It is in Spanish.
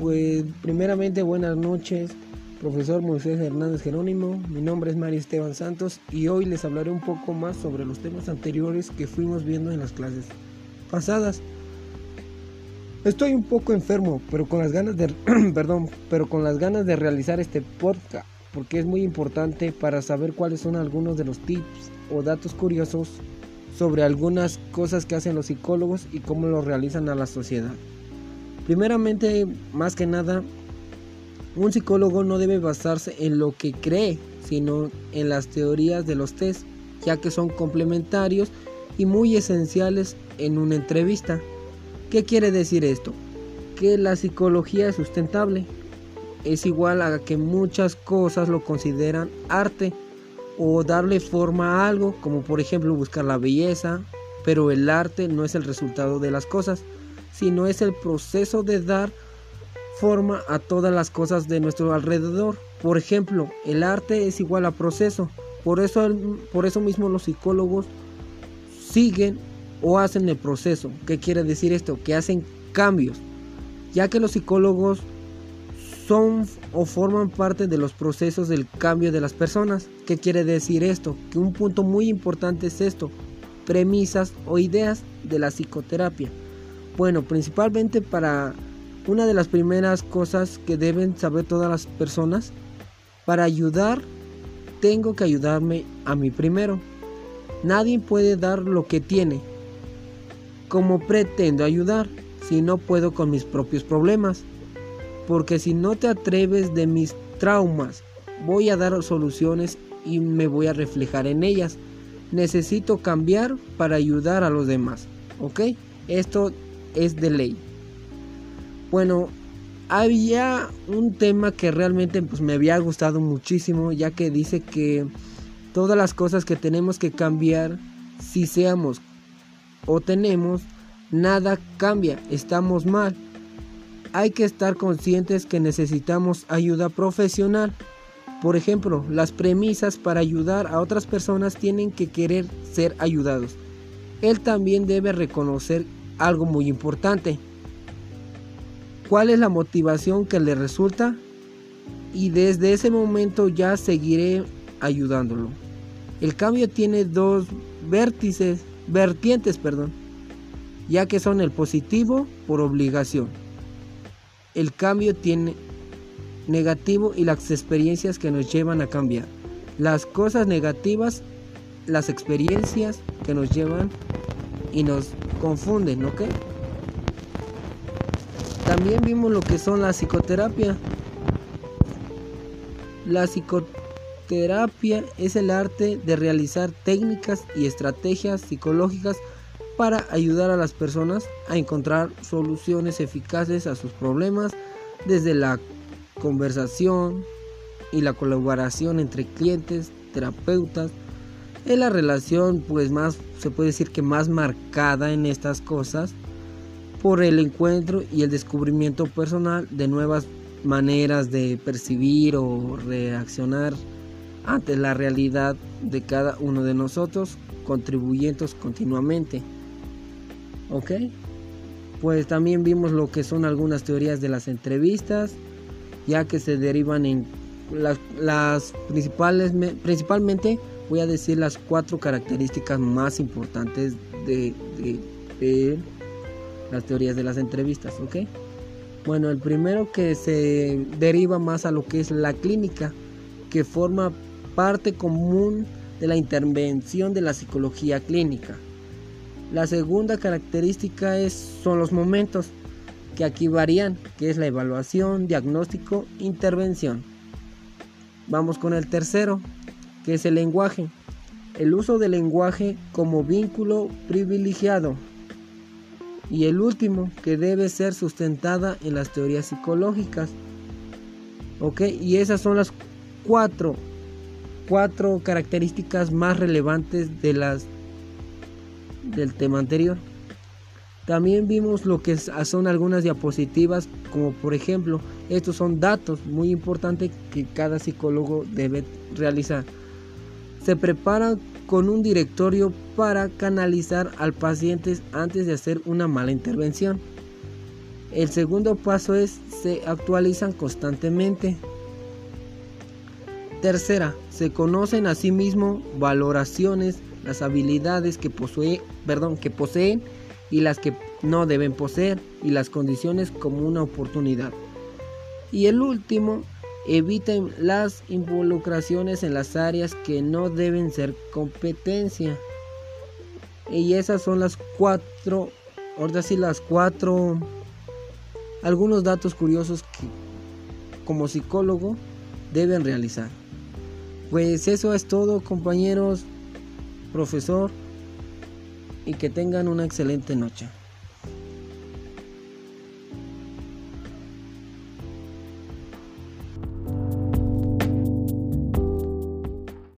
Pues primeramente buenas noches, profesor Moisés Hernández Jerónimo. Mi nombre es María Esteban Santos y hoy les hablaré un poco más sobre los temas anteriores que fuimos viendo en las clases pasadas. Estoy un poco enfermo, pero con las ganas de perdón, pero con las ganas de realizar este podcast porque es muy importante para saber cuáles son algunos de los tips o datos curiosos sobre algunas cosas que hacen los psicólogos y cómo lo realizan a la sociedad. Primeramente, más que nada, un psicólogo no debe basarse en lo que cree, sino en las teorías de los test, ya que son complementarios y muy esenciales en una entrevista. ¿Qué quiere decir esto? Que la psicología es sustentable. Es igual a que muchas cosas lo consideran arte o darle forma a algo, como por ejemplo buscar la belleza, pero el arte no es el resultado de las cosas, sino es el proceso de dar forma a todas las cosas de nuestro alrededor. Por ejemplo, el arte es igual a proceso. Por eso, por eso mismo los psicólogos siguen o hacen el proceso. ¿Qué quiere decir esto? Que hacen cambios. Ya que los psicólogos son o forman parte de los procesos del cambio de las personas. ¿Qué quiere decir esto? Que un punto muy importante es esto. Premisas o ideas de la psicoterapia. Bueno, principalmente para una de las primeras cosas que deben saber todas las personas, para ayudar, tengo que ayudarme a mí primero. Nadie puede dar lo que tiene. Como pretendo ayudar si no puedo con mis propios problemas? Porque si no te atreves de mis traumas, voy a dar soluciones y me voy a reflejar en ellas. Necesito cambiar para ayudar a los demás. ¿Ok? Esto es de ley. Bueno, había un tema que realmente pues, me había gustado muchísimo, ya que dice que todas las cosas que tenemos que cambiar, si seamos o tenemos, nada cambia, estamos mal. Hay que estar conscientes que necesitamos ayuda profesional. Por ejemplo, las premisas para ayudar a otras personas tienen que querer ser ayudados. Él también debe reconocer algo muy importante. ¿Cuál es la motivación que le resulta? Y desde ese momento ya seguiré ayudándolo. El cambio tiene dos vértices, vertientes, perdón, ya que son el positivo por obligación. El cambio tiene negativo y las experiencias que nos llevan a cambiar. Las cosas negativas, las experiencias que nos llevan y nos confunden, ¿ok? También vimos lo que son la psicoterapia. La psicoterapia es el arte de realizar técnicas y estrategias psicológicas para ayudar a las personas a encontrar soluciones eficaces a sus problemas desde la conversación y la colaboración entre clientes, terapeutas, es la relación pues más se puede decir que más marcada en estas cosas por el encuentro y el descubrimiento personal de nuevas maneras de percibir o reaccionar ante la realidad de cada uno de nosotros contribuyendo continuamente. Ok pues también vimos lo que son algunas teorías de las entrevistas ya que se derivan en las, principales principalmente voy a decir las cuatro características más importantes de, las teorías de las entrevistas, ¿ok? Bueno, el primero que se deriva más a lo que es la clínica, que forma parte común de la intervención de la psicología clínica. La segunda característica es, son los momentos, que aquí varían, que es la evaluación, diagnóstico, intervención. Vamos con el tercero, es el lenguaje. El uso del lenguaje como vínculo privilegiado. Y el último, que debe ser sustentada en las teorías psicológicas. ¿Ok? Y esas son las cuatro, cuatro características más relevantes de las, del tema anterior. También vimos lo que son algunas diapositivas, como por ejemplo, estos son datos muy importantes que cada psicólogo debe realizar se prepara con un directorio para canalizar al paciente antes de hacer una mala intervención. El segundo paso es se actualizan constantemente. Tercera, se conocen a sí mismo valoraciones, las habilidades que, posee, perdón, que poseen y las que no deben poseer y las condiciones como una oportunidad. Y el último, eviten las involucraciones en las áreas que no deben ser competencia. Y esas son las cuatro, ahora sí las cuatro, algunos datos curiosos que como psicólogo deben realizar. Pues eso es todo compañeros, profesor, y que tengan una excelente noche.